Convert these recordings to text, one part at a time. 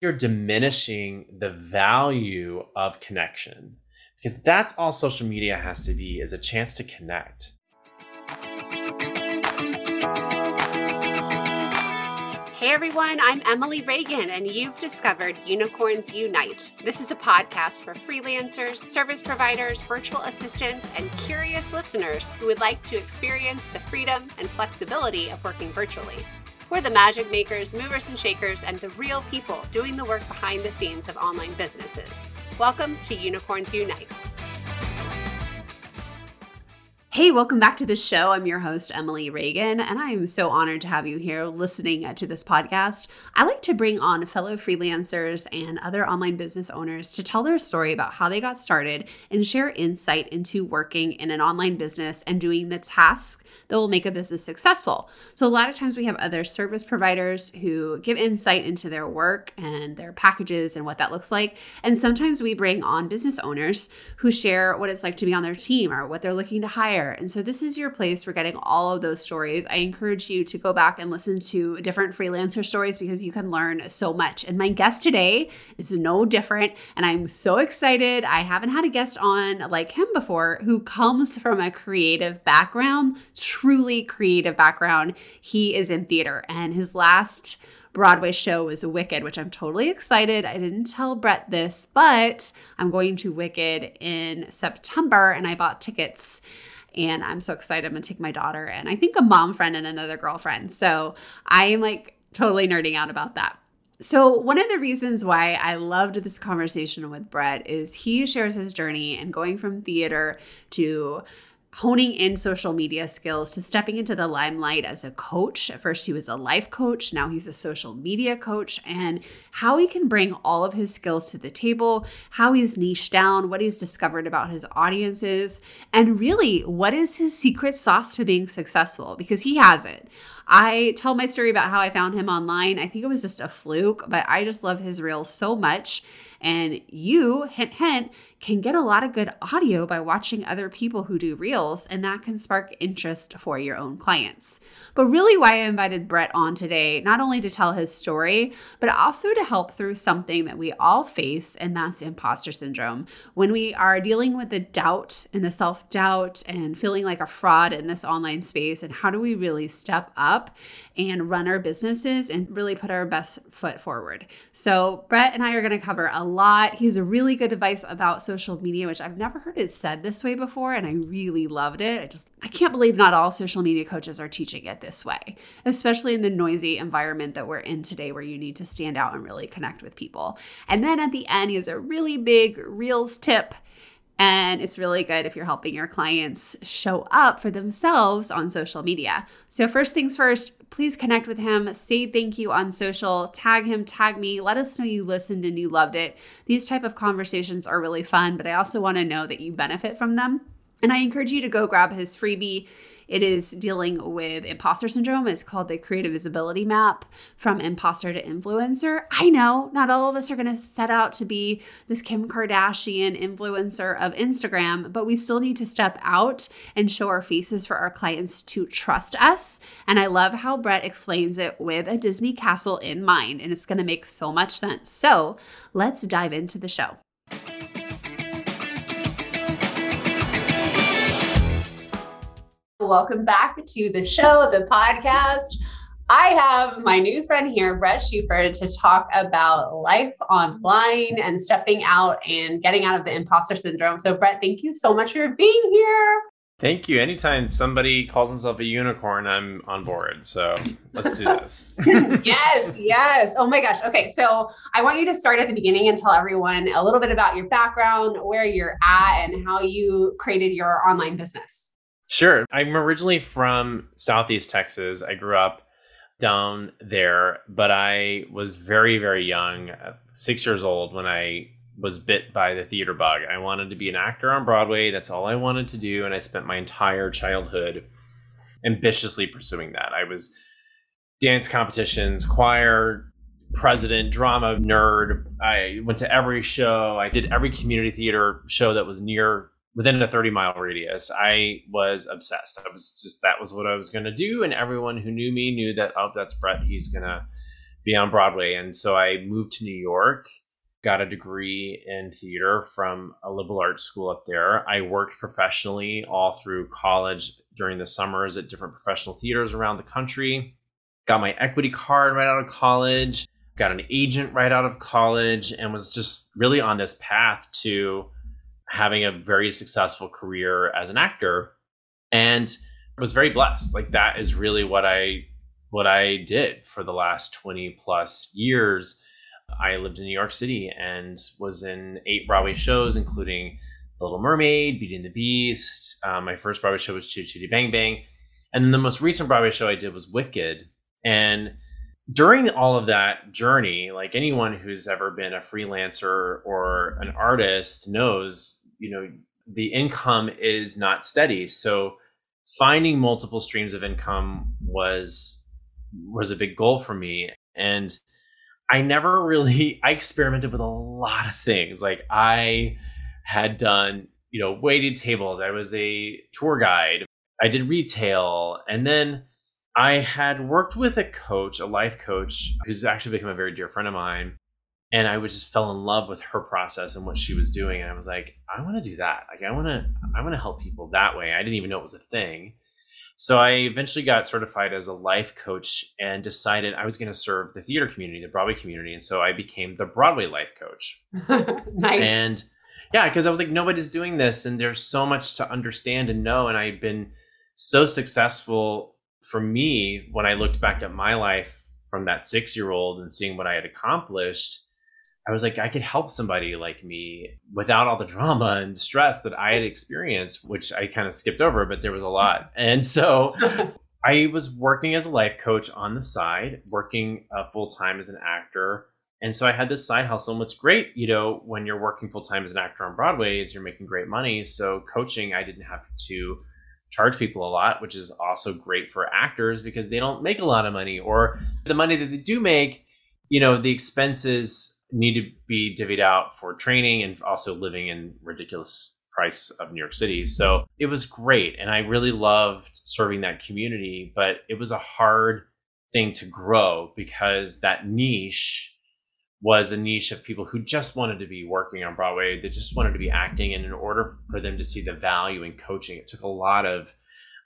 you're diminishing the value of connection because that's all social media has to be is a chance to connect. Hey everyone, I'm Emily Reagan, and you've discovered Unicorns Unite. This is a podcast for freelancers, service providers, virtual assistants, and curious listeners who would like to experience the freedom and flexibility of working virtually. We're the magic makers, movers and shakers, and the real people doing the work behind the scenes of online businesses. Welcome to Unicorns Unite. Hey, welcome back to the show. I'm your host, Emily Reagan, and I am so honored to have you here listening uh, to this podcast. I like to bring on fellow freelancers and other online business owners to tell their story about how they got started and share insight into working in an online business and doing the tasks that will make a business successful. So, a lot of times we have other service providers who give insight into their work and their packages and what that looks like. And sometimes we bring on business owners who share what it's like to be on their team or what they're looking to hire. And so, this is your place for getting all of those stories. I encourage you to go back and listen to different freelancer stories because you can learn so much. And my guest today is no different. And I'm so excited. I haven't had a guest on like him before who comes from a creative background truly creative background. He is in theater, and his last Broadway show was Wicked, which I'm totally excited. I didn't tell Brett this, but I'm going to Wicked in September, and I bought tickets. And I'm so excited. I'm gonna take my daughter and I think a mom friend and another girlfriend. So I'm like totally nerding out about that. So, one of the reasons why I loved this conversation with Brett is he shares his journey and going from theater to honing in social media skills to stepping into the limelight as a coach. At first, he was a life coach, now he's a social media coach, and how he can bring all of his skills to the table, how he's niched down, what he's discovered about his audiences, and really what is his secret sauce to being successful because he has it. I tell my story about how I found him online. I think it was just a fluke, but I just love his reel so much. And you, hint, hint, can get a lot of good audio by watching other people who do reels, and that can spark interest for your own clients. But really, why I invited Brett on today, not only to tell his story, but also to help through something that we all face, and that's imposter syndrome. When we are dealing with the doubt and the self doubt and feeling like a fraud in this online space, and how do we really step up and run our businesses and really put our best foot forward? So, Brett and I are going to cover a lot. He's a really good advice about social media, which I've never heard it said this way before, and I really loved it. I just I can't believe not all social media coaches are teaching it this way, especially in the noisy environment that we're in today, where you need to stand out and really connect with people. And then at the end, he has a really big reels tip and it's really good if you're helping your clients show up for themselves on social media. So, first things first, please connect with him, say thank you on social, tag him, tag me, let us know you listened and you loved it. These type of conversations are really fun, but I also want to know that you benefit from them. And I encourage you to go grab his freebie. It is dealing with imposter syndrome. It's called the Creative Visibility Map from imposter to influencer. I know not all of us are going to set out to be this Kim Kardashian influencer of Instagram, but we still need to step out and show our faces for our clients to trust us. And I love how Brett explains it with a Disney castle in mind, and it's going to make so much sense. So let's dive into the show. Welcome back to the show, the podcast. I have my new friend here, Brett Shuford, to talk about life online and stepping out and getting out of the imposter syndrome. So, Brett, thank you so much for being here. Thank you. Anytime somebody calls himself a unicorn, I'm on board. So let's do this. yes, yes. Oh my gosh. Okay. So I want you to start at the beginning and tell everyone a little bit about your background, where you're at, and how you created your online business. Sure. I'm originally from Southeast Texas. I grew up down there, but I was very, very young, uh, six years old, when I was bit by the theater bug. I wanted to be an actor on Broadway. That's all I wanted to do. And I spent my entire childhood ambitiously pursuing that. I was dance competitions, choir, president, drama nerd. I went to every show. I did every community theater show that was near within a 30 mile radius i was obsessed i was just that was what i was going to do and everyone who knew me knew that oh that's brett he's going to be on Broadway. And so I moved to New York, got a degree in theater from a liberal arts school up there. I worked professionally all through college during the summers at different professional theaters around the country. Got my equity card right out of college, got an agent right out of college, and was just really on this path to having a very successful career as an actor. And was very blessed. Like that is really what I what I did for the last 20 plus years. I lived in New York City and was in eight Broadway shows, including The Little Mermaid, Beauty and the Beast. Um, my first Broadway show was Chitty Chitty Bang Bang. And then the most recent Broadway show I did was Wicked. And during all of that journey, like anyone who's ever been a freelancer or an artist knows, you know, the income is not steady. So finding multiple streams of income was was a big goal for me. And i never really i experimented with a lot of things. Like i had done you know waited tables. I was a tour guide. I did retail. And then i had worked with a coach a life coach who's actually become a very dear friend of mine and I would just fell in love with her process and what she was doing. And I was like, I want to do that. Like, I want to, I want to help people that way. I didn't even know it was a thing. So I eventually got certified as a life coach and decided I was going to serve the theater community, the Broadway community. And so I became the Broadway life coach. nice. And yeah, because I was like, nobody's doing this. And there's so much to understand and know. And I had been so successful for me when I looked back at my life from that six year old and seeing what I had accomplished I was like, I could help somebody like me without all the drama and stress that I had experienced, which I kind of skipped over, but there was a lot. And so I was working as a life coach on the side, working uh, full time as an actor. And so I had this side hustle. And what's great, you know, when you're working full time as an actor on Broadway is you're making great money. So coaching, I didn't have to charge people a lot, which is also great for actors because they don't make a lot of money or the money that they do make, you know, the expenses need to be divvied out for training and also living in ridiculous price of New York City. So it was great. And I really loved serving that community, but it was a hard thing to grow because that niche was a niche of people who just wanted to be working on Broadway. They just wanted to be acting. And in order for them to see the value in coaching, it took a lot of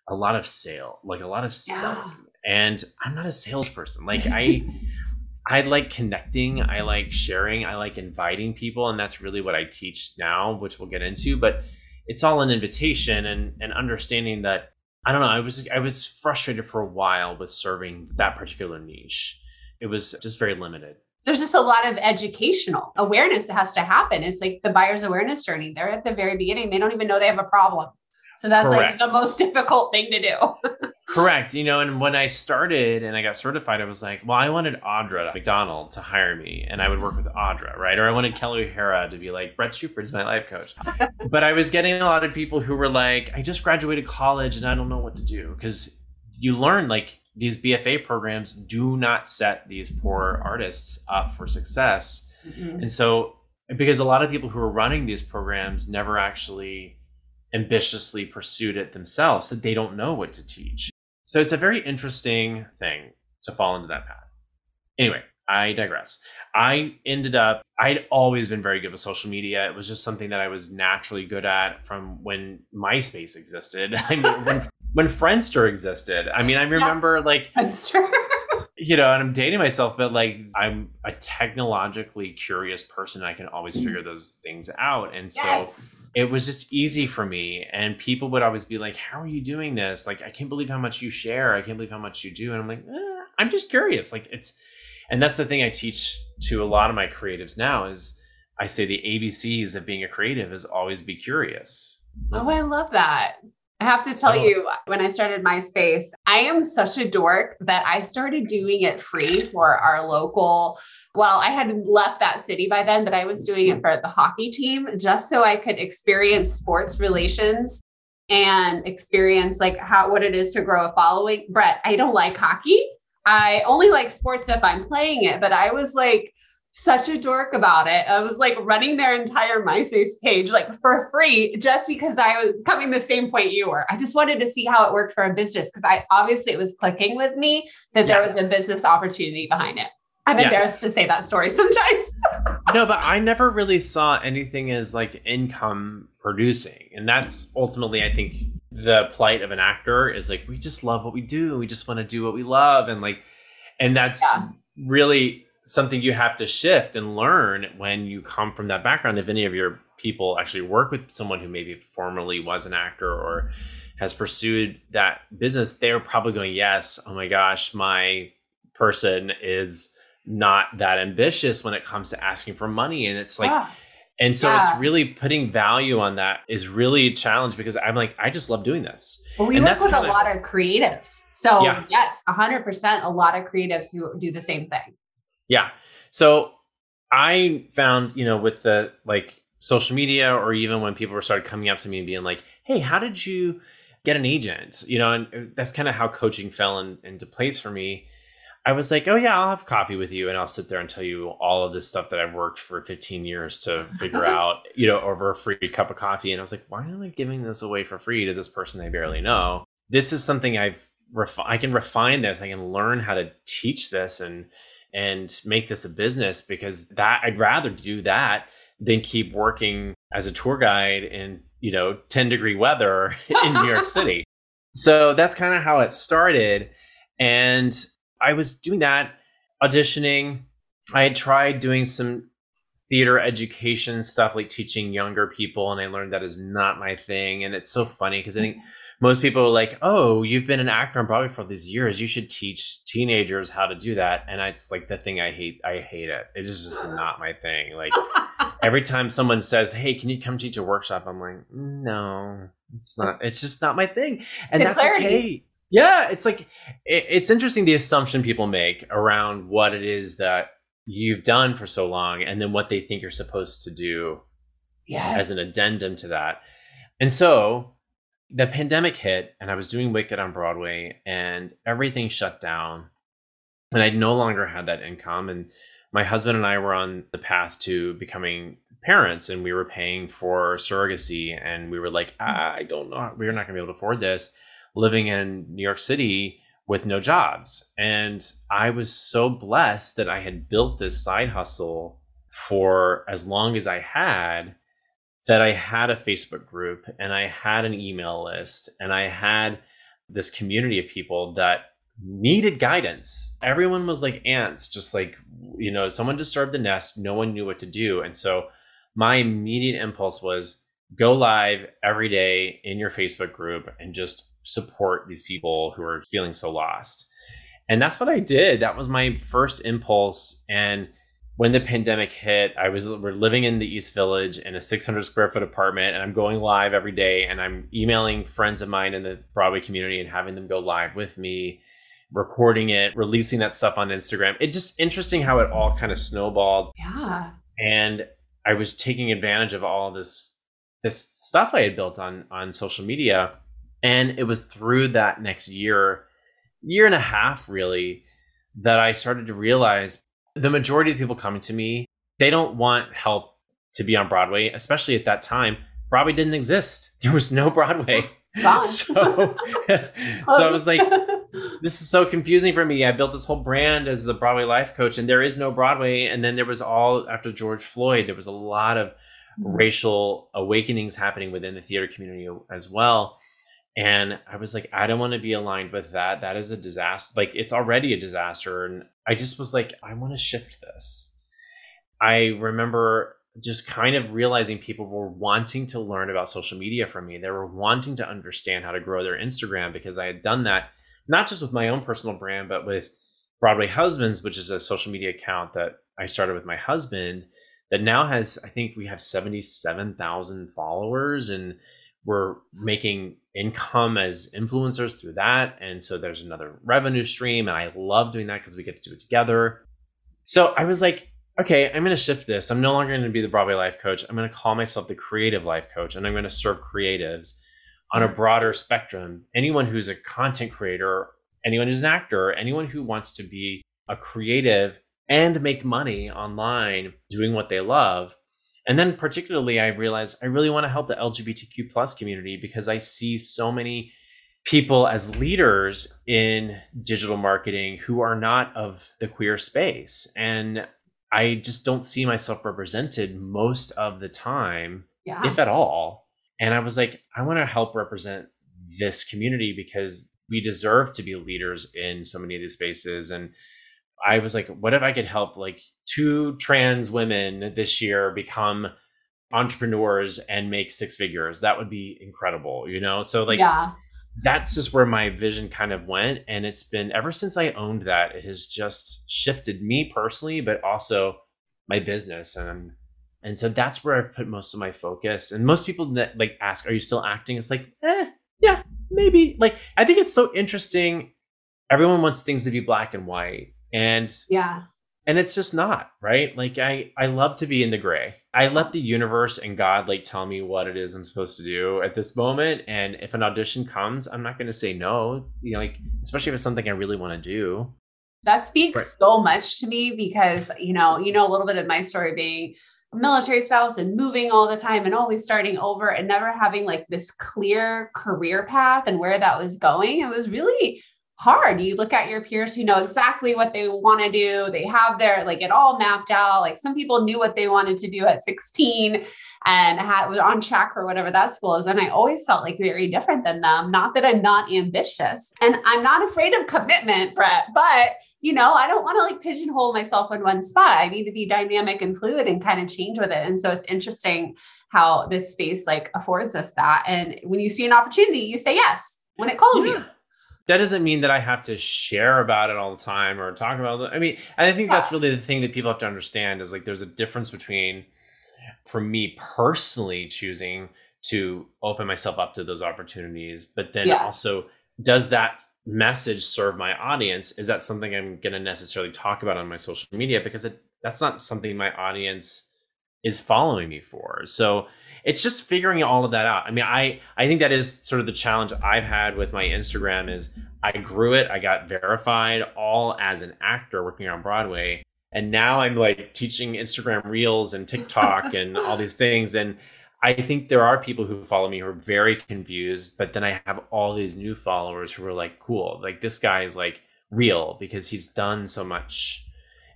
a lot of sale, like a lot of yeah. selling. And I'm not a salesperson. Like I I like connecting. I like sharing. I like inviting people. And that's really what I teach now, which we'll get into. But it's all an invitation and, and understanding that I don't know, I was I was frustrated for a while with serving that particular niche. It was just very limited. There's just a lot of educational awareness that has to happen. It's like the buyer's awareness journey. They're at the very beginning. They don't even know they have a problem. So that's Correct. like the most difficult thing to do. Correct. You know, and when I started and I got certified, I was like, well, I wanted Audra McDonald to hire me and I would work with Audra, right? Or I wanted Kelli O'Hara to be like, Brett Shuford's my life coach. but I was getting a lot of people who were like, I just graduated college and I don't know what to do. Because you learn like these BFA programs do not set these poor artists up for success. Mm-hmm. And so, because a lot of people who are running these programs never actually ambitiously pursued it themselves, so they don't know what to teach. So it's a very interesting thing to fall into that path. Anyway, I digress. I ended up, I'd always been very good with social media. It was just something that I was naturally good at from when MySpace existed. I mean, when, when Friendster existed. I mean, I remember yeah, like, Friendster. You know, and I'm dating myself, but like, I'm a technologically curious person. I can always figure those things out. And so, yes it was just easy for me and people would always be like how are you doing this like i can't believe how much you share i can't believe how much you do and i'm like eh, i'm just curious like it's and that's the thing i teach to a lot of my creatives now is i say the abcs of being a creative is always be curious oh i love that I have to tell oh. you, when I started MySpace, I am such a dork that I started doing it free for our local well, I had left that city by then, but I was doing it for the hockey team just so I could experience sports relations and experience like how what it is to grow a following. Brett, I don't like hockey. I only like sports if I'm playing it, but I was like such a dork about it. I was like running their entire MySpace page like for free just because I was coming the same point you were. I just wanted to see how it worked for a business because I obviously it was clicking with me that yeah. there was a business opportunity behind it. I'm yeah. embarrassed to say that story sometimes. no, but I never really saw anything as like income producing. And that's ultimately, I think, the plight of an actor is like, we just love what we do. We just want to do what we love. And like, and that's yeah. really something you have to shift and learn when you come from that background. If any of your people actually work with someone who maybe formerly was an actor or has pursued that business, they're probably going, yes, oh my gosh, my person is not that ambitious when it comes to asking for money. And it's like, yeah. and so yeah. it's really putting value on that is really a challenge because I'm like, I just love doing this. Well, we and work with a lot of creatives. So yeah. yes, hundred percent, a lot of creatives who do the same thing. Yeah. So I found, you know, with the like social media or even when people were started coming up to me and being like, Hey, how did you get an agent? You know, and uh, that's kind of how coaching fell in, into place for me I was like, oh yeah, I'll have coffee with you and I'll sit there and tell you all of this stuff that I've worked for 15 years to figure out, you know, over a free cup of coffee. And I was like, why am I giving this away for free to this person I barely know? This is something I've refi- I can refine this. I can learn how to teach this and and make this a business because that I'd rather do that than keep working as a tour guide in, you know, 10 degree weather in New York City. So that's kind of how it started. And I was doing that, auditioning. I had tried doing some theater education stuff, like teaching younger people, and I learned that is not my thing. And it's so funny because I think most people are like, "Oh, you've been an actor on Broadway for these years. You should teach teenagers how to do that." And it's like the thing I hate. I hate it. It is just not my thing. Like every time someone says, "Hey, can you come teach a workshop?" I'm like, "No, it's not. It's just not my thing." And that's clarity. okay yeah, it's like it, it's interesting the assumption people make around what it is that you've done for so long and then what they think you're supposed to do yes. as an addendum to that. And so the pandemic hit and I was doing Wicked on Broadway and everything shut down and I no longer had that income and my husband and I were on the path to becoming parents and we were paying for surrogacy and we were like ah, I don't know we're not going to be able to afford this living in New York City with no jobs. And I was so blessed that I had built this side hustle for as long as I had that I had a Facebook group and I had an email list and I had this community of people that needed guidance. Everyone was like ants, just like, you know, someone disturbed the nest, no one knew what to do. And so my immediate impulse was go live every day in your Facebook group and just support these people who are feeling so lost. And that's what I did. That was my first impulse. And when the pandemic hit, I was we're living in the East Village in a 600 square foot apartment, and I'm going live every day, and I'm emailing friends of mine in the Broadway community and having them go live with me, recording it, releasing that stuff on Instagram. It's just interesting how it all kind of snowballed. Yeah. And I was taking advantage of all this this stuff I had built on on social media and it was through that next year, year and a half really, that I started to realize the majority of people coming to me, they don't want help to be on Broadway, especially at that time. Broadway didn't exist. There was no Broadway. so, so I was like, this is so confusing for me. I built this whole brand as the Broadway life coach, and there is no Broadway. And then there was all after George Floyd, there was a lot of mm-hmm. racial awakenings happening within the theater community as well. And I was like, I don't want to be aligned with that. That is a disaster. Like, it's already a disaster. And I just was like, I want to shift this. I remember just kind of realizing people were wanting to learn about social media from me. They were wanting to understand how to grow their Instagram because I had done that, not just with my own personal brand, but with Broadway Husbands, which is a social media account that I started with my husband that now has, I think we have 77,000 followers. And we're making income as influencers through that. And so there's another revenue stream. And I love doing that because we get to do it together. So I was like, okay, I'm going to shift this. I'm no longer going to be the Broadway life coach. I'm going to call myself the creative life coach. And I'm going to serve creatives on a mm. broader spectrum. Anyone who's a content creator, anyone who's an actor, anyone who wants to be a creative and make money online doing what they love and then particularly, I realized I really want to help the LGBTQ plus community because I see so many people as leaders in digital marketing who are not of the queer space. And I just don't see myself represented most of the time, Yeah. if at all. And I was like, I want to help represent this community because we deserve to be leaders in so many of these spaces. And I was like, what if I could help like two trans women this year become entrepreneurs and make six figures? That would be incredible, you know? So, like, yeah. that's just where my vision kind of went. And it's been ever since I owned that, it has just shifted me personally, but also my business. And and so that's where I've put most of my focus. And most people that like ask, are you still acting? It's like, eh, yeah, maybe. Like, I think it's so interesting. Everyone wants things to be black and white. And Yeah. and it's just not right like i i love to be in the gray i let the universe and god like tell me what it is i'm supposed to do at this moment and if an audition comes i'm not going to say no you know like especially if it's something i really want to do That speaks Right. so much to me because, you know, you know a little bit of my story being a military spouse and moving all the time and always starting over and never having like this clear career path and where that was going. It was really hard. You look at your peers who know exactly what they want to do. They have their like it all mapped out. Like some people knew what they wanted to do at 16 and had was on track for whatever that school is. And I always felt like very different than them. Not that I'm not ambitious and I'm not afraid of commitment, Brett, but you know, I don't want to like pigeonhole myself in one spot. I need to be dynamic and fluid and kind of change with it. And so it's interesting how this space like affords us that. And when you see an opportunity, you say yes when it calls you. That doesn't mean that i have to share about it all the time or talk about it. I mean and i think that's really the thing that people have to understand is like there's a difference between for me personally choosing to open myself up to those opportunities but then Yeah. also does that message serve my audience? Is that something i'm going to necessarily talk about on my social media? Because it, that's not something my audience is following me for. So it's just figuring all of that out. I mean i i think that is sort of the challenge i've had with my instagram is i grew it i got verified all as an actor working on broadway and now i'm like teaching instagram reels and tiktok and all these things and i think there are people who follow me who are very confused but then i have all these new followers who are like cool like this guy is like real because he's done so much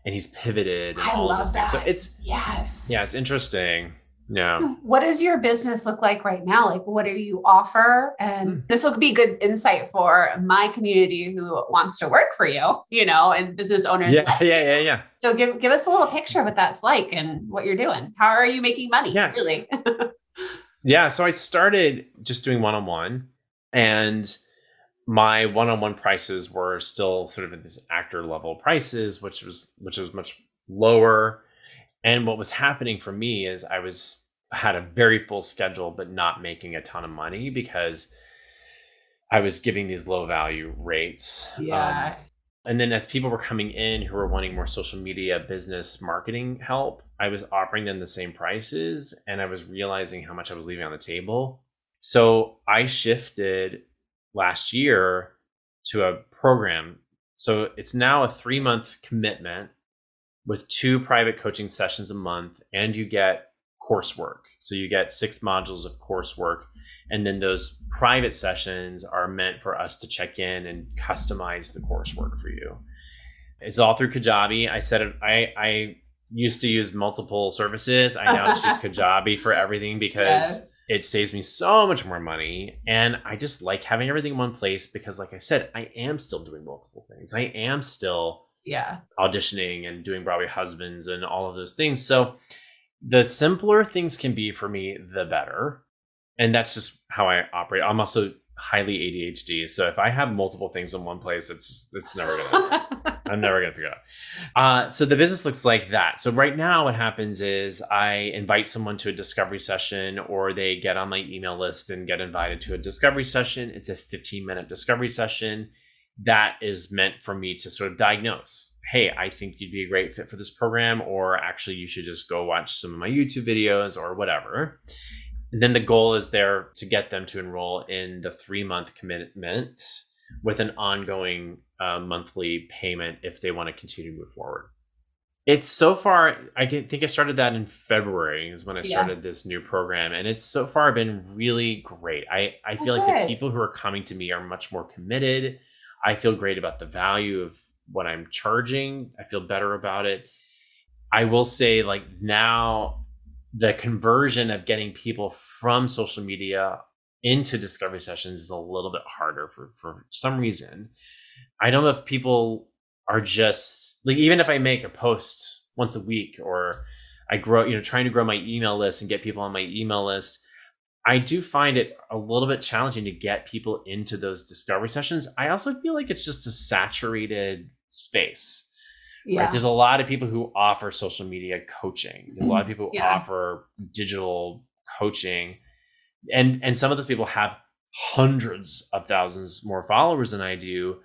and he's pivoted and I all love those things. So it's Yes. yeah it's interesting yeah What does your business look like right now? Like, what do you offer? And Hmm. this will be good insight for my community who wants to work for you, you know, and business owners. yeah like yeah yeah yeah So give give us a little picture of what that's like and what you're doing. How are you making money? Yeah. Really? Yeah, so I started just doing one on one, and my one on one prices were still sort of at this actor level prices, which was which was much lower. And what was happening for me is I was had a very full schedule, but not making a ton of money because I was giving these low value rates. Um, and then as people were coming in who were wanting more social media business marketing help, I was offering them the same prices and I was realizing how much I was leaving on the table. So I shifted last year to a program. So it's now a three month commitment with two private coaching sessions a month, and you get coursework. So you get six modules of coursework. And then those private sessions are meant for us to check in and customize the coursework for you. It's all through Kajabi. I said it, I, I used to use multiple services. I now just use Kajabi for everything because Yes. it saves me so much more money. And I just like having everything in one place because, like I said, I am still doing multiple things. I am still Yeah. auditioning and doing Broadway Husbands and all of those things. So the simpler things can be for me, the better. And that's just how I operate. I'm also highly ADHD. So if I have multiple things in one place, it's it's never gonna I'm never gonna figure it out. Uh, so the business looks like that. So right now, what happens is I invite someone to a discovery session, or they get on my email list and get invited to a discovery session. It's a 15 minute discovery session that is meant for me to sort of diagnose. Hey, I think you'd be a great fit for this program, or actually, you should just go watch some of my YouTube videos or whatever. And then the goal is there to get them to enroll in the three month commitment with an ongoing uh, monthly payment if they want to continue to move forward. It's so far, I think I started that in February is when I Yeah. started this new program. And it's so far been really great. I, I feel like good. the people who are coming to me are much more committed. I feel great about the value of what I'm charging. I feel better about it. I will say, like, now the conversion of getting people from social media into discovery sessions is a little bit harder for, for some reason. I don't know if people are just like even if I make a post once a week or I grow, you know, trying to grow my email list and get people on my email list, I do find it a little bit challenging to get people into those discovery sessions. I also feel like it's just a saturated space. Right? Yeah. There's a lot of people who offer social media coaching. There's a lot of mm-hmm. people who Yeah. offer digital coaching. And and some of those people have hundreds of thousands more followers than I do,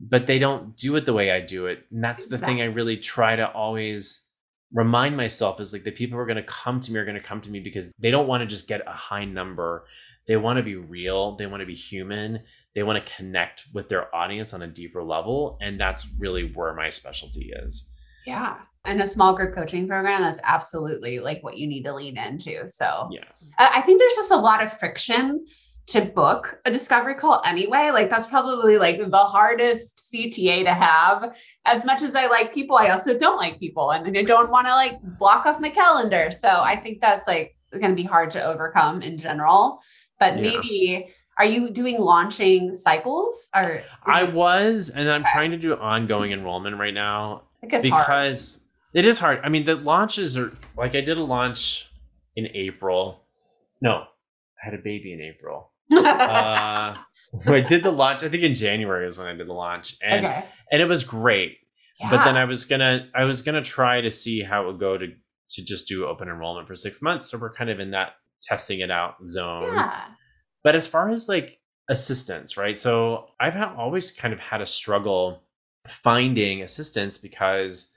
but they don't do it the way I do it. And that's the thing I really try to always remind myself is like the people who are going to come to me are going to come to me because they don't want to just get a high number. They want to be real, they want to be human, they want to connect with their audience on a deeper level, and that's really where my specialty is. Yeah. And a small group coaching program, that's absolutely like what you need to lean into. So Yeah. I I think there's just a lot of friction to book a discovery call anyway. Like that's probably like the hardest CTA to have. As much as I like people, I also don't like people and I don't want to like block off my calendar. So I think that's like going to be hard to overcome in general. But Yeah. maybe are you doing launching cycles or I was, and I'm trying to do ongoing enrollment right now guess hard. because it is hard. I mean, the launches are like I did a launch in April. No, I had a baby in April. Uh, I did the launch. I think in January was when I did the launch, and okay. and it was great. But then I was gonna I was gonna try to see how it would go to to just do open enrollment for six months. So we're kind of in that testing it out zone. yeah. But as far as like assistance, right? So I've ha- always kind of had a struggle finding assistance because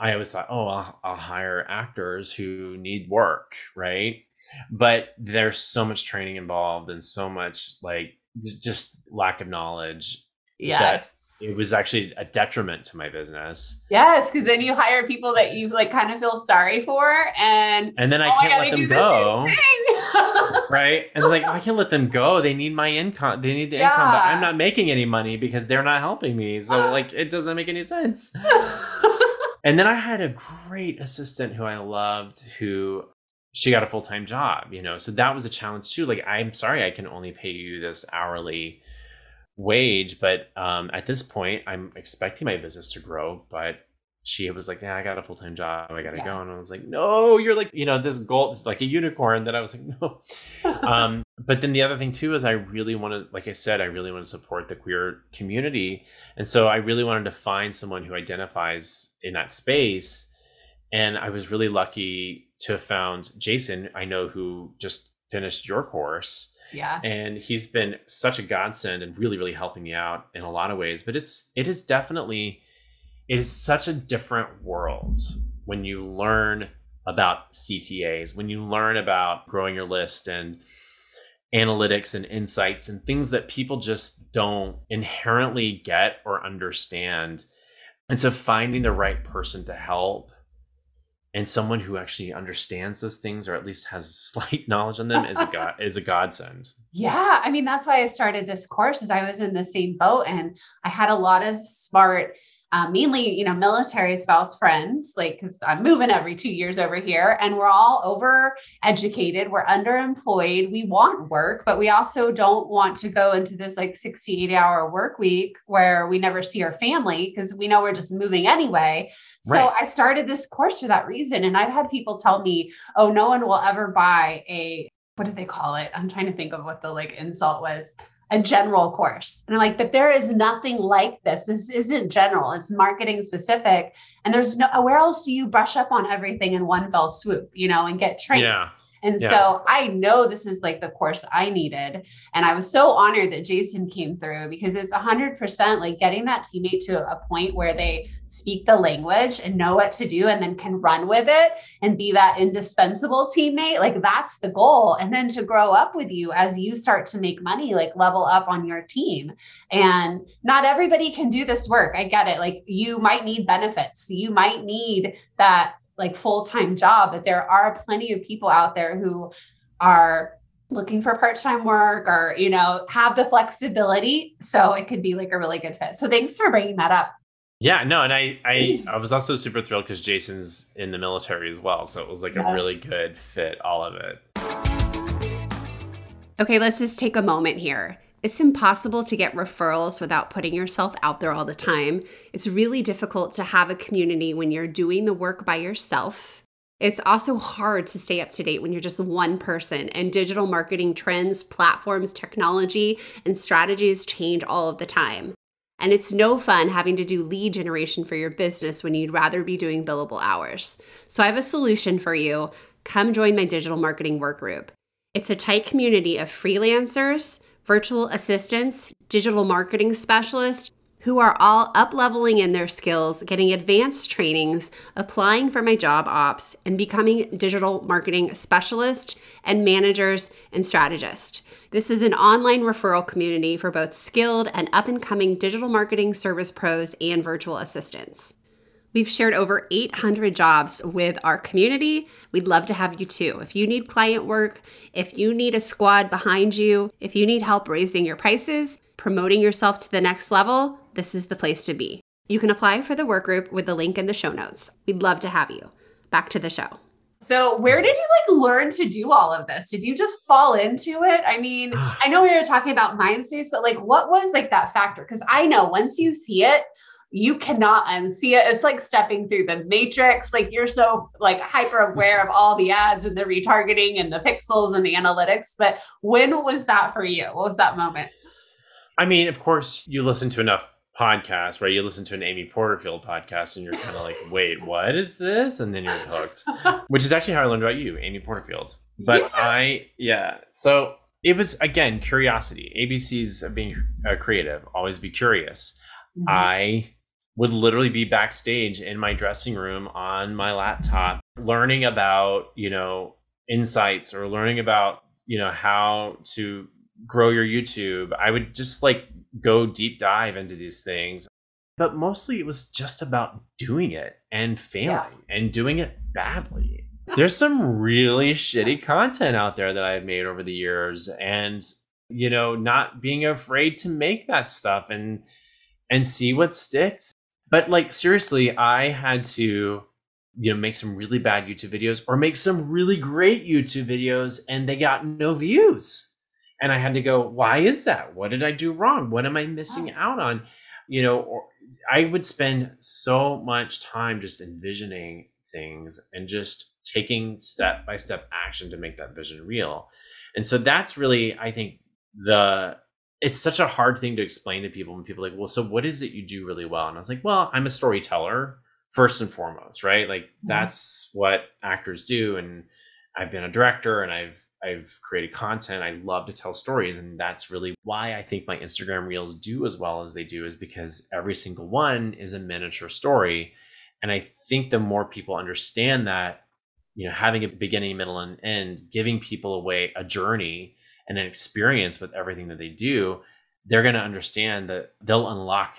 I always thought, oh, I'll, I'll hire actors who need work, right? But there's so much training involved and so much like just lack of knowledge. Yes. It was actually a detriment to my business. Yes, because then you hire people that you like kind of feel sorry for, and And then I Oh, can't let them go. right? And like, oh, I can't let them go. They need my income. They need the income, but I'm not making any money because they're not helping me. So ah. like, it doesn't make any sense. And then I had a great assistant who I loved, who she got a full time job. You know, so that was a challenge too. Like, I'm sorry, I can only pay you this hourly wage, but um, at this point, I'm expecting my business to grow, but. She was like, "Yeah, I got a full time job. I gotta Yeah. go." And I was like, "No, you're like, you know, this gold, is like a unicorn." That I was like, "No." um, but then the other thing too is I really want to, like I said, I really want to support the queer community, and so I really wanted to find someone who identifies in that space. And I was really lucky to have found Jason. I know who just finished your course, yeah. and he's been such a godsend and really, really helping me out in a lot of ways. But it's it is definitely it is such a different world when you learn about CTAs, when you learn about growing your list and analytics and insights and things that people just don't inherently get or understand. And so finding the right person to help and someone who actually understands those things or at least has slight knowledge on them is a god is a godsend. Yeah. I mean, that's why I started this course is I was in the same boat and I had a lot of smart, uh, mainly, you know, military spouse friends, like, cause I'm moving every two years over here and we're all over educated. We're underemployed. We want work, but we also don't want to go into this like 68 hour work week where we never see our family because we know we're just moving anyway. So Right. I started this course for that reason. And I've had people tell me, oh, no one will ever buy a what do they call it? I'm trying to think of what the like insult was. A general course. And I'm like, but there is nothing like this. This isn't general, it's marketing specific. And there's no where else do you brush up on everything in one fell swoop, you know, and get trained? Yeah. And yeah. so I know this is like the course I needed. And I was so honored that Jason came through because it's 100% like getting that teammate to a point where they speak the language and know what to do and then can run with it and be that indispensable teammate. Like that's the goal. And then to grow up with you as you start to make money, like level up on your team. And not everybody can do this work. I get it. Like you might need benefits. You might need that like full-time job, but there are plenty of people out there who are looking for part-time work or you know have the flexibility so it could be like a really good fit so thanks for bringing that up yeah, no, and I I, I was also super thrilled because Jason's in the military as well, so it was like yeah. a really good fit, all of it. Okay, let's just take a moment here. It's impossible to get referrals without putting yourself out there all the time. It's really difficult to have a community when you're doing the work by yourself. It's also hard to stay up to date when you're just one person, and digital marketing trends, platforms, technology, and strategies change all of the time. And it's no fun having to do lead generation for your business when you'd rather be doing billable hours. So I have a solution for you. Come join my digital marketing work group. It's a tight community of freelancers, virtual assistants, digital marketing specialists who are all up leveling in their skills, getting advanced trainings, applying for my job ops, and becoming digital marketing specialist and managers and strategists. This is an online referral community for both skilled and up and coming digital marketing service pros and virtual assistants. We've shared over 800 jobs with our community. We'd love to have you too. If you need client work, if you need a squad behind you, if you need help raising your prices, promoting yourself to the next level, this is the place to be. You can apply for the work group with the link in the show notes. We'd love to have you. Back to the show. So, where did you like learn to do all of this? Did you just fall into it? I mean, ah. I know we were talking about MySpace, but like, what was like that factor? Because I know once you see it, you cannot unsee it. It's like stepping through the matrix. Like you're so like hyper aware of all the ads and the retargeting and the pixels and the analytics. But when was that for you? What was that moment? I mean, of course, you listen to enough podcast, right? You listen to an Amy Porterfield podcast and you're kind of like, wait, what is this? And then you're hooked, which is actually how I learned about you, Amy Porterfield. But yeah. I, yeah. So it was, again, curiosity. ABC's of being uh, creative, always be curious. Mm-hmm. I would literally be backstage in my dressing room on my laptop, learning about, you know, insights or learning about, you know, how to grow your YouTube. I would just like go deep dive into these things. But mostly it was just about doing it and failing yeah. and doing it badly. There's some really shitty content out there that I've made over the years and you know, not being afraid to make that stuff and and see what sticks. But like seriously, I had to you know make some really bad YouTube videos or make some really great YouTube videos and they got no views and I had to go, why is that? What did I do wrong? What am I missing oh. out on? You know, or, I would spend so much time just envisioning things and just taking step by step action to make that vision real. And so that's really, I think, the it's such a hard thing to explain to people when people are like, well, so what is it you do really well? And I was like, well, I'm a storyteller first and foremost, right? Like mm-hmm. that's what actors do. And I've been a director and I've I've created content. I love to tell stories. And that's really why I think my Instagram reels do as well as they do, is because every single one is a miniature story. And I think the more people understand that, you know, having a beginning, middle, and end, giving people away a journey and an experience with everything that they do, they're going to understand that they'll unlock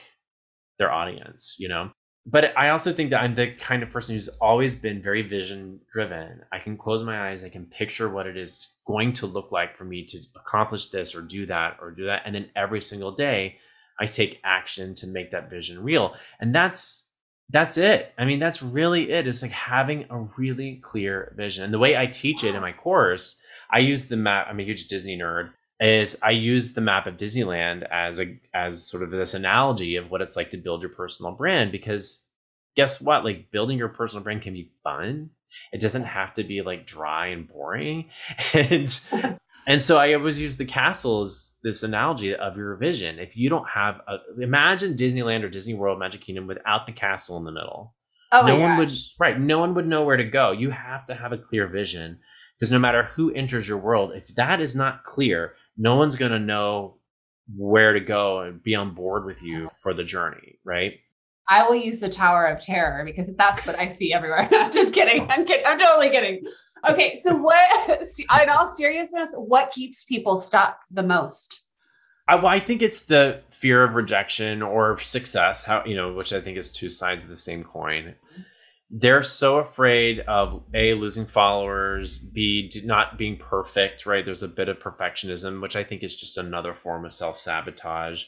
their audience, you know? but I also think that I'm the kind of person who's always been very vision driven. I can close my eyes, I can picture what it is going to look like for me to accomplish this or do that or do that. And then every single day, I take action to make that vision real. And that's that's it. I mean, that's really it. It's like having a really clear vision. And the way I teach it in my course, I use the map. I'm a huge Disney nerd is I use the map of Disneyland as a as sort of this analogy of what it's like to build your personal brand because guess what? Like building your personal brand can be fun. It doesn't have to be like dry and boring. And and so I always use the castle as this analogy of your vision. If you don't have a imagine Disneyland or Disney World Magic Kingdom without the castle in the middle. Oh no one gosh. would right no one would know where to go. You have to have a clear vision Because no matter who enters your world, if that is not clear, no one's going to know where to go and be on board with you for the journey, right? I will use the Tower of Terror because that's what I see everywhere. I'm just kidding. I'm kidding. I'm totally kidding. Okay, so what? In all seriousness, what keeps people stuck the most? I, well, I think it's the fear of rejection or success. How you know, which I think is two sides of the same coin. Mm-hmm. They're so afraid of a losing followers, b not being perfect. Right? There's a bit of perfectionism, which I think is just another form of self sabotage.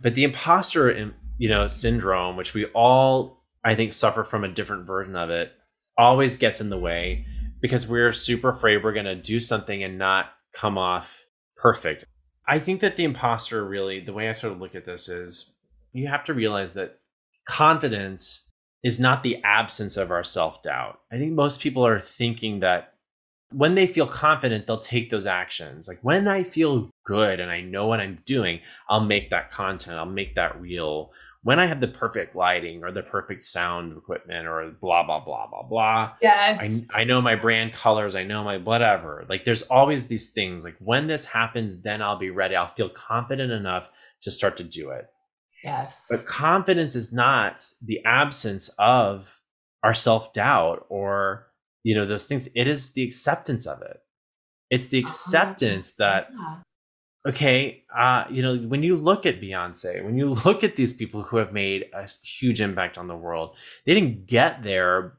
But the imposter, you know, syndrome, which we all I think suffer from a different version of it, always gets in the way because we're super afraid we're going to do something and not come off perfect. I think that the imposter really, the way I sort of look at this is you have to realize that confidence is not the absence of our self doubt. I think most people are thinking that when they feel confident, they'll take those actions. Like when I feel good and I know what I'm doing, I'll make that content, I'll make that real. When I have the perfect lighting or the perfect sound equipment or blah, blah, blah, blah, blah. Yes. I, I know my brand colors, I know my whatever. Like there's always these things. Like when this happens, then I'll be ready. I'll feel confident enough to start to do it. Yes. But confidence is not the absence of our self doubt or you know those things. It is the acceptance of it. It's the oh, acceptance that okay uh you know when you look at beyonce when you look at these people who have made a huge impact on the world they didn't get there.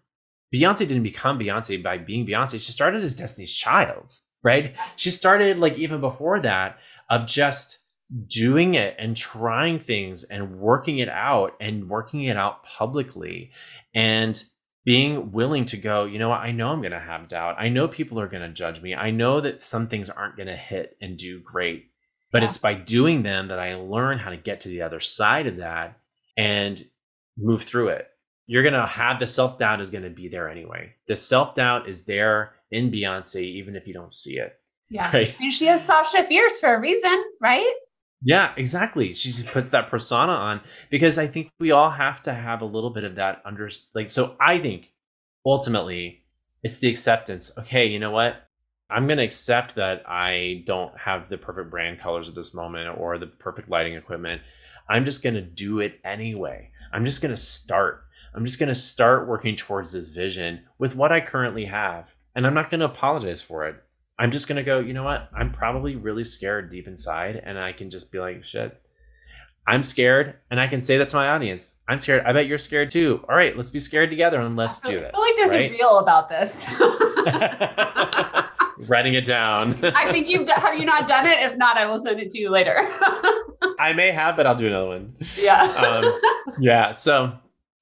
Beyonce didn't become beyonce by being beyonce. She started as destiny's child right? She started like even before that of just doing it and trying things and working it out and working it out publicly and being willing to go, you know, I know I'm going to have doubt. I know people are going to judge me. I know that some things aren't going to hit and do great, but yeah. it's by doing them that I learn how to get to the other side of that and move through it. You're going to have the self doubt is going to be there anyway. The self doubt is there in Beyonce, even if you don't see it. Yeah. Right? And she has Sasha Fierce for a reason, right? Yeah, exactly. She puts that persona on because I think we all have to have a little bit of that under like so I think ultimately it's the acceptance. Okay, you know what? I'm going to accept that I don't have the perfect brand colors at this moment or the perfect lighting equipment. I'm just going to do it anyway. I'm just going to start. I'm just going to start working towards this vision with what I currently have. And I'm not going to apologize for it. I'm just gonna go, you know what? I'm probably really scared deep inside, and I can just be like, shit. I'm scared, and I can say that to my audience. I'm scared. I bet you're scared too. All right, let's be scared together and let's do this. I feel like there's right? a reel about this. Writing it down. I think you've done, have you not done it? If not, I will send it to you later. I may have, but I'll do another one. Yeah. Um, yeah. So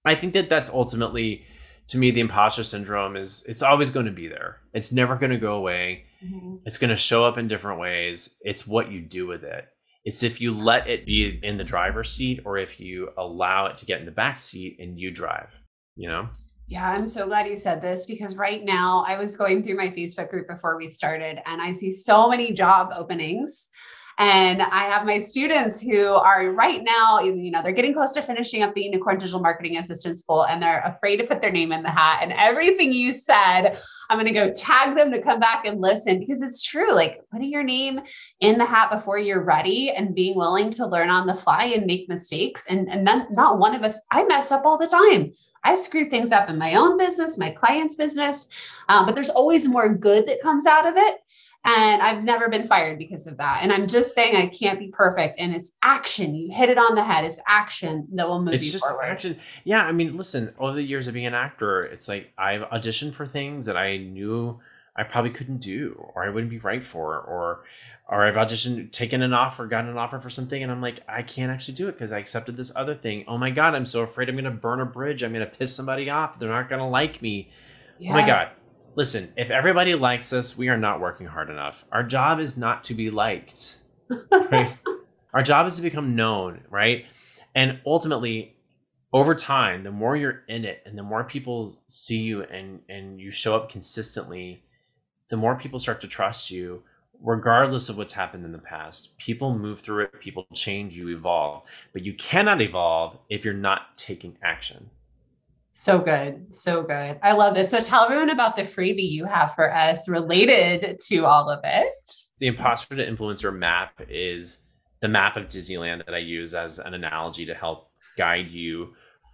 I think that that's ultimately to me the imposter syndrome is it's always going to be there it's never going to go away mm-hmm. it's going to show up in different ways. It's what you do with it. It's if you let it be in the driver's seat or if you allow it to get in the back seat and you drive you know? Yeah, I'm so glad you said this because right now I was going through my Facebook group before we started and I see so many job openings and I have my students who are right now, you know, they're getting close to finishing up the Unicorn Digital Marketing Assistant School and they're afraid to put their name in the hat. And everything you said, I'm going to go tag them to come back and listen because it's true. Like putting your name in the hat before you're ready and being willing to learn on the fly and make mistakes. And, and not, not one of us, I mess up all the time. I screw things up in my own business, my client's business, um, but there's always more good that comes out of it. And I've never been fired because of that. And I'm just saying I can't be perfect. And it's action. You hit it on the head. It's action that will move it's you just forward. Action. Yeah. I mean, listen, over the years of being an actor, it's like I've auditioned for things that I knew I probably couldn't do or I wouldn't be right for, or or I've auditioned, taken an offer, gotten an offer for something, and I'm like, I can't actually do it because I accepted this other thing. Oh my God, I'm so afraid I'm gonna burn a bridge. I'm gonna piss somebody off. They're not gonna like me. Yes. Oh my God listen, if everybody likes us, we are not working hard enough. Our job is not to be liked, right? Our job is to become known, right? And ultimately, over time, the more you're in it and the more people see you and and you show up consistently, the more people start to trust you regardless of what's happened in the past. People move through it, people change, you evolve. But you cannot evolve if you're not taking action. So good. So good. I love this. So tell everyone about the freebie you have for us related to all of it. The imposter to influencer map is the map of Disneyland that I use as an analogy to help guide you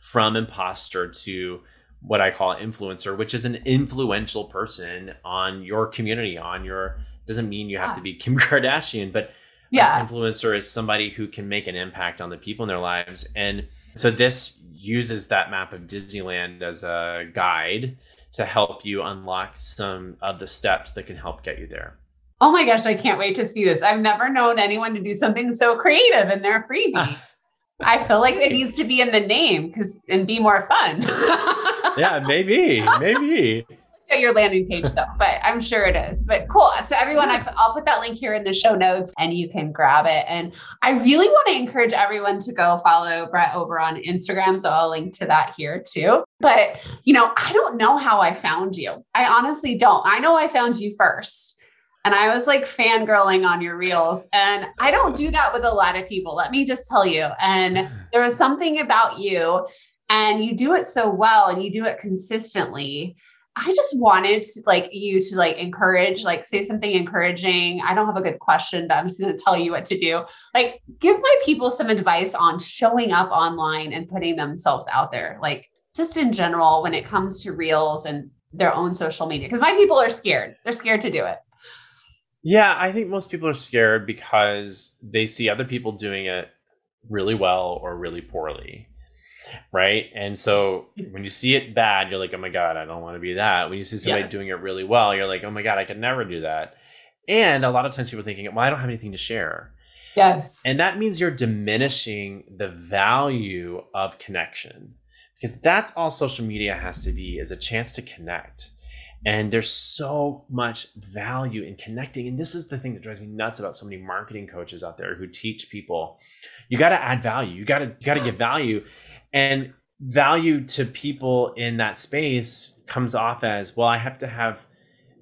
from imposter to what I call influencer, which is an influential person on your community, on your doesn't mean you have yeah. to be Kim Kardashian, but yeah. influencer is somebody who can make an impact on the people in their lives. And so this uses that map of Disneyland as a guide to help you unlock some of the steps that can help get you there. Oh my gosh, I can't wait to see this. I've never known anyone to do something so creative in their freebie. I feel like it needs to be in the name because and be more fun. yeah, maybe, maybe your landing page though, but I'm sure it is. But cool. So everyone, I, will put that link here in the show notes and you can grab it. And I really want to encourage everyone to go follow Brett over on Instagram. So I'll link to that here too. But you know, I don't know how I found you. I honestly don't. I know I found you first. And I was like fangirling on your reels. And I don't do that with a lot of people. Let me just tell you. And there was something about you, and you do it so well and you do it consistently I just wanted to, like you to like encourage, like say something encouraging. I don't have a good question, but I'm just going to tell you what to do. Like give my people some advice on showing up online and putting themselves out there. Like just in general when it comes to reels and their own social media because my people are scared. They're scared to do it. Yeah, I think most people are scared because they see other people doing it really well or really poorly right? And so when you see it bad, you're like, oh my God, I don't want to be that. When you see somebody yeah. doing it really well, you're like, oh my God, I could never do that. And a lot of times people are thinking, well, I don't have anything to share. Yes. And that means you're diminishing the value of connection because that's all social media has to be is a chance to connect. And there's so much value in connecting. And this is the thing that drives me nuts about so many marketing coaches out there who teach people. You got to add value. You got to you got to give value. And value to people in that space comes off as, well, I have to have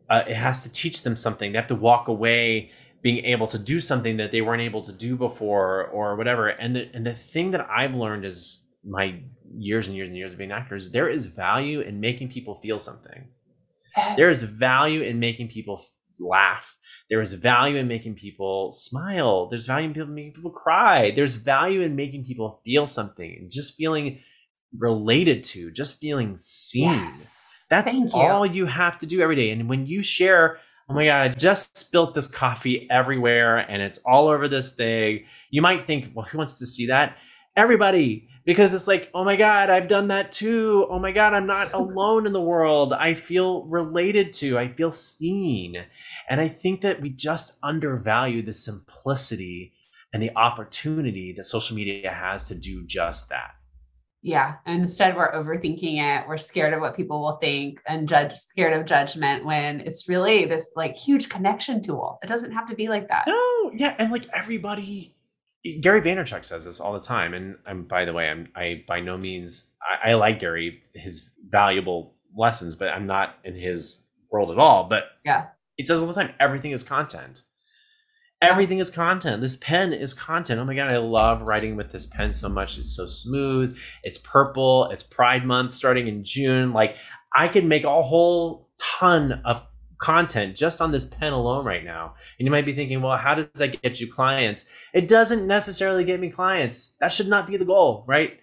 uh, it has to teach them something. They have to walk away being able to do something that they weren't able to do before or whatever. And the and the thing that I've learned is my years and years and years of being an actor is there is value in making people feel something. Yes. There is value in making people laugh. There is value in making people smile. There's value in people making people cry. There's value in making people feel something and just feeling related to, just feeling seen. Yes. That's Thank all you. you have to do every day. And when you share, oh my God, I just spilt this coffee everywhere and it's all over this thing, you might think, well, who wants to see that? Everybody because it's like, oh my God, I've done that too. Oh my God, I'm not alone in the world. I feel related to, I feel seen. And I think that we just undervalue the simplicity and the opportunity that social media has to do just that. Yeah. And instead we're overthinking it. We're scared of what people will think and judge scared of judgment when it's really this like huge connection tool. It doesn't have to be like that. No, yeah. And like everybody Gary Vaynerchuk says this all the time, and I'm by the way, I'm I by no means I, I, like Gary his valuable lessons, but I'm not in his world at all. But yeah, he says all the time, everything is content. Everything yeah. is content. This pen is content. Oh my god, I love writing with this pen so much. It's so smooth. It's purple. It's Pride Month starting in June. Like I could make a whole ton of content just on this pen alone right now. And you might be thinking, well, how does that get you clients? It doesn't necessarily get me clients. That should not be the goal, right?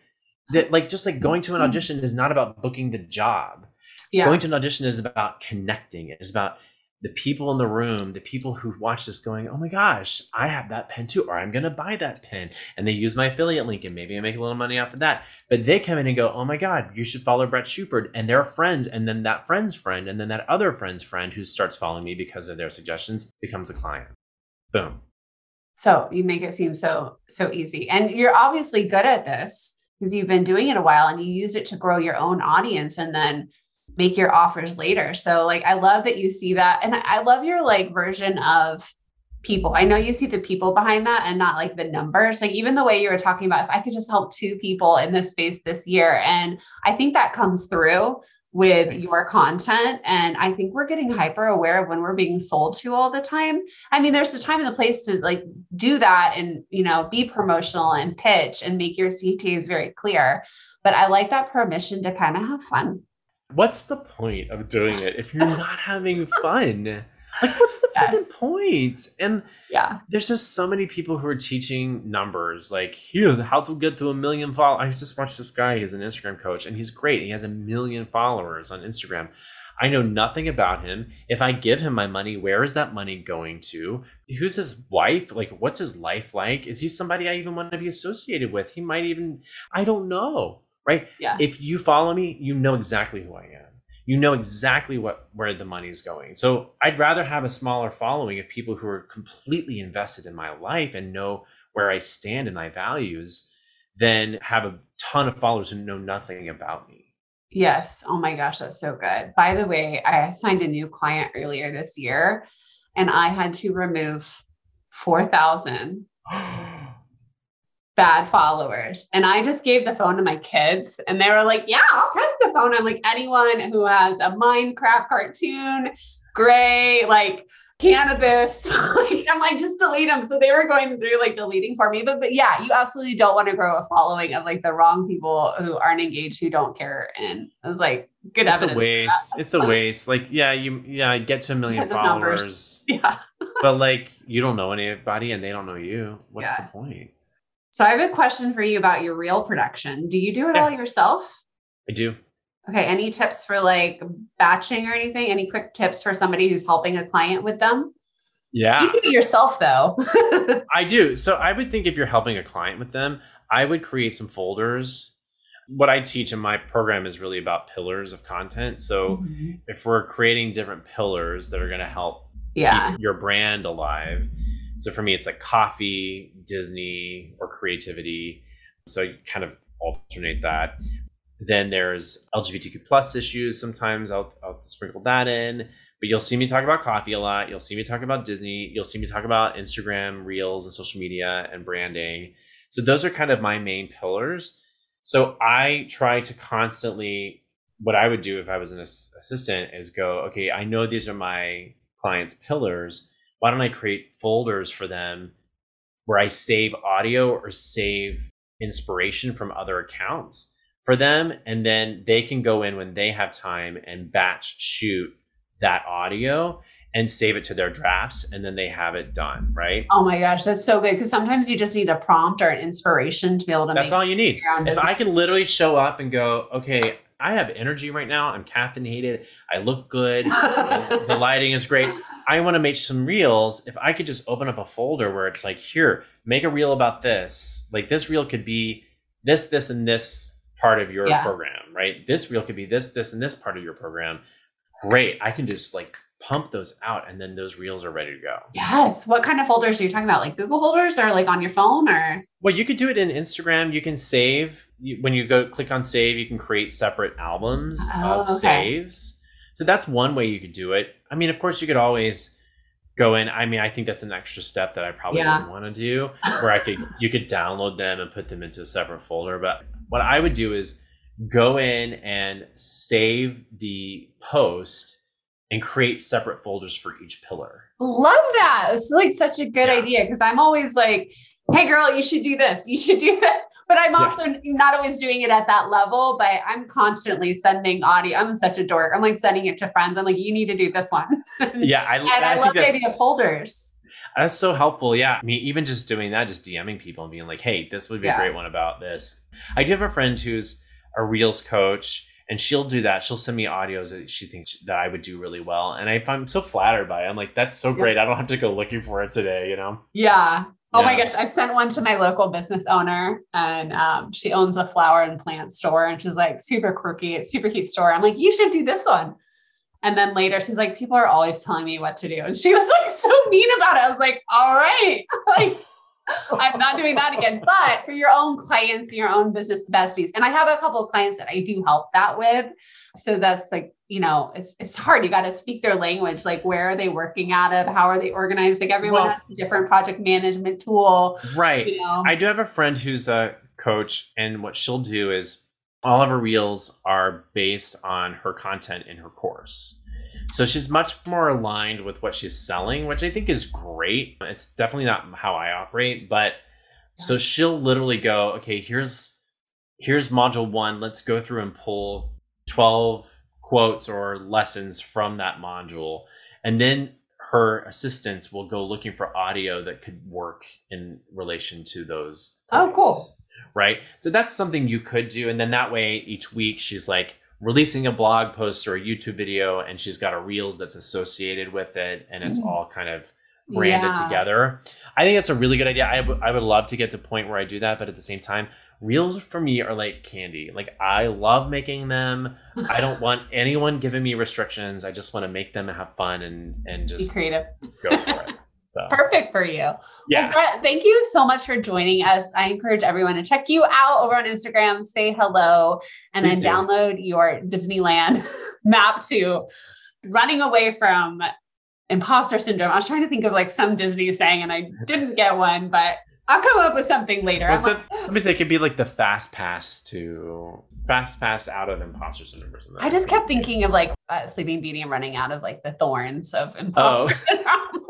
That like just like going to an mm-hmm. audition is not about booking the job. Yeah. Going to an audition is about connecting. It is about the people in the room, the people who watch this going, oh my gosh, I have that pen too, or I'm going to buy that pen. And they use my affiliate link and maybe I make a little money off of that. But they come in and go, oh my God, you should follow Brett Shuford. And their friends, and then that friend's friend, and then that other friend's friend who starts following me because of their suggestions becomes a client. Boom. So you make it seem so, so easy. And you're obviously good at this because you've been doing it a while and you use it to grow your own audience. And then make your offers later. So like I love that you see that and I love your like version of people. I know you see the people behind that and not like the numbers. Like even the way you were talking about if I could just help two people in this space this year and I think that comes through with Thanks. your content. And I think we're getting hyper aware of when we're being sold to all the time. I mean, there's the time and the place to like do that and, you know, be promotional and pitch and make your CTAs very clear. But I like that permission to kind of have fun. What's the point of doing it if you're not having fun? Like, what's the yes. point? And yeah, there's just so many people who are teaching numbers, like here, how to get to a million followers. I just watched this guy. He's an Instagram coach, and he's great. He has a million followers on Instagram. I know nothing about him. If I give him my money, where is that money going to? Who's his wife? Like, what's his life like? Is he somebody I even want to be associated with? He might even, I don't know, right? Yeah. If you follow me, you know exactly who I am you know exactly what where the money is going. So I'd rather have a smaller following of people who are completely invested in my life and know where I stand and my values than have a ton of followers who know nothing about me. Yes. Oh my gosh, that's so good. By the way, I signed a new client earlier this year and I had to remove 4,000 bad followers. And I just gave the phone to my kids and they were like, yeah, I'll press the phone. I'm like, anyone who has a Minecraft cartoon, gray, like cannabis, I'm like, just delete them. So they were going through like deleting for me. But, but yeah, you absolutely don't want to grow a following of like the wrong people who aren't engaged, who don't care. And I was like, good it's a waste. It's a waste. Like, yeah, you, yeah, get to a million because followers. Yeah. but like, you don't know anybody and they don't know you. What's yeah. the point? So I have a question for you about your reel production. Do you do it yeah. all yourself? I do. Okay. Any tips for like batching or anything? Any quick tips for somebody who's helping a client with them? Yeah. You do it yourself though. I do. So I would think if you're helping a client with them, I would create some folders. What I teach in my program is really about pillars of content. So mm-hmm. if we're creating different pillars that are going to help yeah. keep your brand alive, so for me, it's like coffee, Disney, or creativity. So I kind of alternate that. Then there's LGBTQ plus issues. Sometimes I'll, I'll sprinkle that in. But you'll see me talk about coffee a lot. You'll see me talk about Disney. You'll see me talk about Instagram, Reels, and social media and branding. So those are kind of my main pillars. So I try to constantly, what I would do if I was an assistant is go, okay, I know these are my clients' pillars why don't I create folders for them where I save audio or save inspiration from other accounts for them? And then they can go in when they have time and batch shoot that audio and save it to their drafts and then they have it done right? Oh my gosh that's so good because sometimes you just need a prompt or an inspiration to be able to that's all you need. if i can literally show up and go okay I have energy right now. I'm caffeinated. I look good. the lighting is great. I want to make some reels. If I could just open up a folder where it's like, here, make a reel about this. Like this reel could be this, this, and this part of your yeah. program, right? This reel could be this, this, and this part of your program. Great. I can just like pump those out and then those reels are ready to go. Yes. What kind of folders are you talking about? Like Google folders or like on your phone or? Well, you could do it in Instagram. You can save when you go click on save, you can create separate albums oh, of okay. saves. So that's one way you could do it. I mean, of course, you could always go in. I mean, I think that's an extra step that I probably yeah. wouldn't want to do, where I could you could download them and put them into a separate folder. But what I would do is go in and save the post and create separate folders for each pillar. Love that. It's like such a good yeah. idea because I'm always like, hey girl, you should do this. You should do this. But I'm also yeah. not always doing it at that level, but I'm constantly sending audio. I'm such a dork. I'm like sending it to friends. I'm like, you need to do this one. Yeah. I, and I, I love the idea of folders. That's so helpful. Yeah. I mean, even just doing that, just DMing people and being like, hey, this would be yeah. a great one about this. I do have a friend who's a Reels coach and she'll do that. She'll send me audios that she thinks that I would do really well, and I, am so flattered by it. I'm like, that's so great. I don't have to go looking for it today, you know? Yeah. Oh yeah. my gosh, I sent one to my local business owner, and um, she owns a flower and plant store, and she's like super quirky. It's super cute store. I'm like, you should do this one. And then later, she's like, people are always telling me what to do, and she was like so mean about it. I was like, all right, like I'm not doing that again. But for your own clients, your own business besties, and I have a couple of clients that I do help that with. So that's like, you know, it's it's hard. You got to speak their language. Like, where are they working out of? How are they organized? Like, everyone well, has a different project management tool. Right. You know? I do have a friend who's a coach, and what she'll do is all of her reels are based on her content in her course. So she's much more aligned with what she's selling, which I think is great. It's definitely not how I operate, but so she'll literally go, okay, here's here's module 1, let's go through and pull 12 quotes or lessons from that module. And then her assistants will go looking for audio that could work in relation to those. Points, oh, cool. Right. So that's something you could do. And then that way, each week, she's like releasing a blog post or a YouTube video, and she's got a Reels that's associated with it. And it's mm. all kind of branded yeah. together. I think that's a really good idea. I, w- I would love to get to a point where I do that. But at the same time, Reels for me are like candy. Like I love making them. I don't want anyone giving me restrictions. I just want to make them and have fun and and just be creative. Go for it. So. Perfect for you. Yeah. Well, Brett, thank you so much for joining us. I encourage everyone to check you out over on Instagram, say hello, and Please then do. download your Disneyland map to running away from imposter syndrome. I was trying to think of like some Disney saying and I didn't get one, but I'll come up with something later. Well, some, somebody say it could be like the fast pass to fast pass out of imposter syndrome or something. I just kept thinking of like uh, Sleeping Beauty and running out of like the thorns of imposter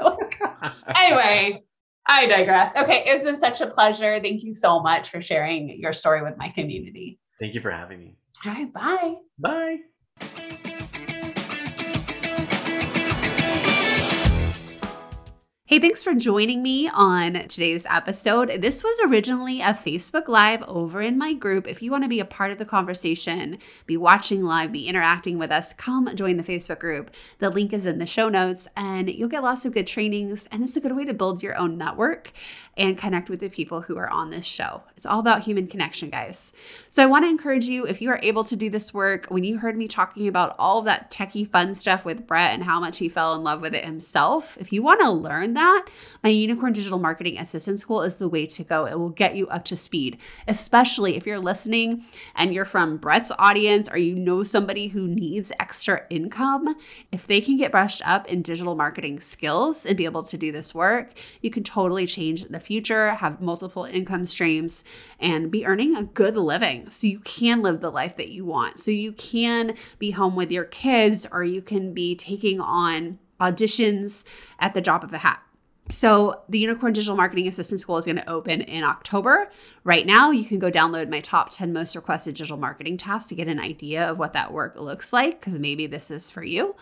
oh. anyway, I digress. Okay, it's been such a pleasure. Thank you so much for sharing your story with my community. Thank you for having me. All right, bye. Bye. Hey, thanks for joining me on today's episode. This was originally a Facebook Live over in my group. If you want to be a part of the conversation, be watching live, be interacting with us, come join the Facebook group. The link is in the show notes, and you'll get lots of good trainings. And it's a good way to build your own network and connect with the people who are on this show. It's all about human connection, guys. So I want to encourage you if you are able to do this work, when you heard me talking about all of that techie fun stuff with Brett and how much he fell in love with it himself, if you want to learn that, my Unicorn Digital Marketing Assistant School is the way to go. It will get you up to speed, especially if you're listening and you're from Brett's audience or you know somebody who needs extra income. If they can get brushed up in digital marketing skills and be able to do this work, you can totally change the future, have multiple income streams, and be earning a good living so you can live the life that you want. So you can be home with your kids or you can be taking on auditions at the drop of a hat. So, the Unicorn Digital Marketing Assistant School is going to open in October. Right now, you can go download my top 10 most requested digital marketing tasks to get an idea of what that work looks like, because maybe this is for you.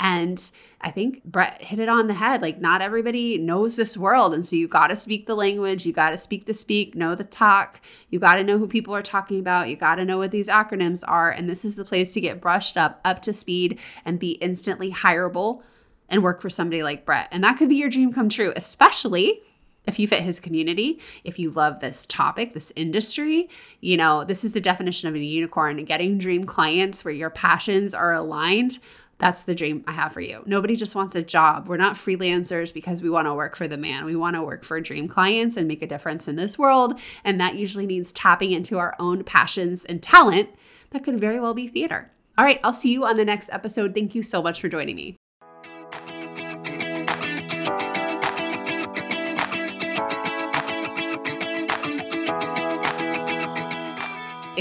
And I think Brett hit it on the head. Like, not everybody knows this world. And so you got to speak the language, you got to speak the speak, know the talk, you got to know who people are talking about, you got to know what these acronyms are. And this is the place to get brushed up, up to speed, and be instantly hireable and work for somebody like Brett. And that could be your dream come true, especially if you fit his community, if you love this topic, this industry, you know, this is the definition of a unicorn getting dream clients where your passions are aligned that's the dream I have for you. Nobody just wants a job. We're not freelancers because we want to work for the man. We want to work for dream clients and make a difference in this world. And that usually means tapping into our own passions and talent that could very well be theater. All right, I'll see you on the next episode. Thank you so much for joining me.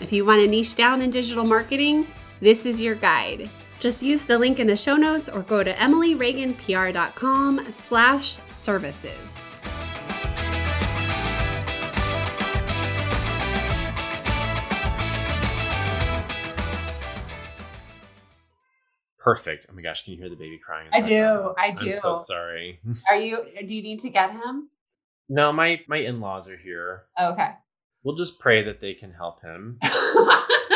If you want to niche down in digital marketing, this is your guide. Just use the link in the show notes or go to emilyreaganpr.com slash services. Perfect. Oh my gosh, can you hear the baby crying? I do. I do. I'm so sorry. Are you do you need to get him? No, my my in-laws are here. okay. We'll just pray that they can help him.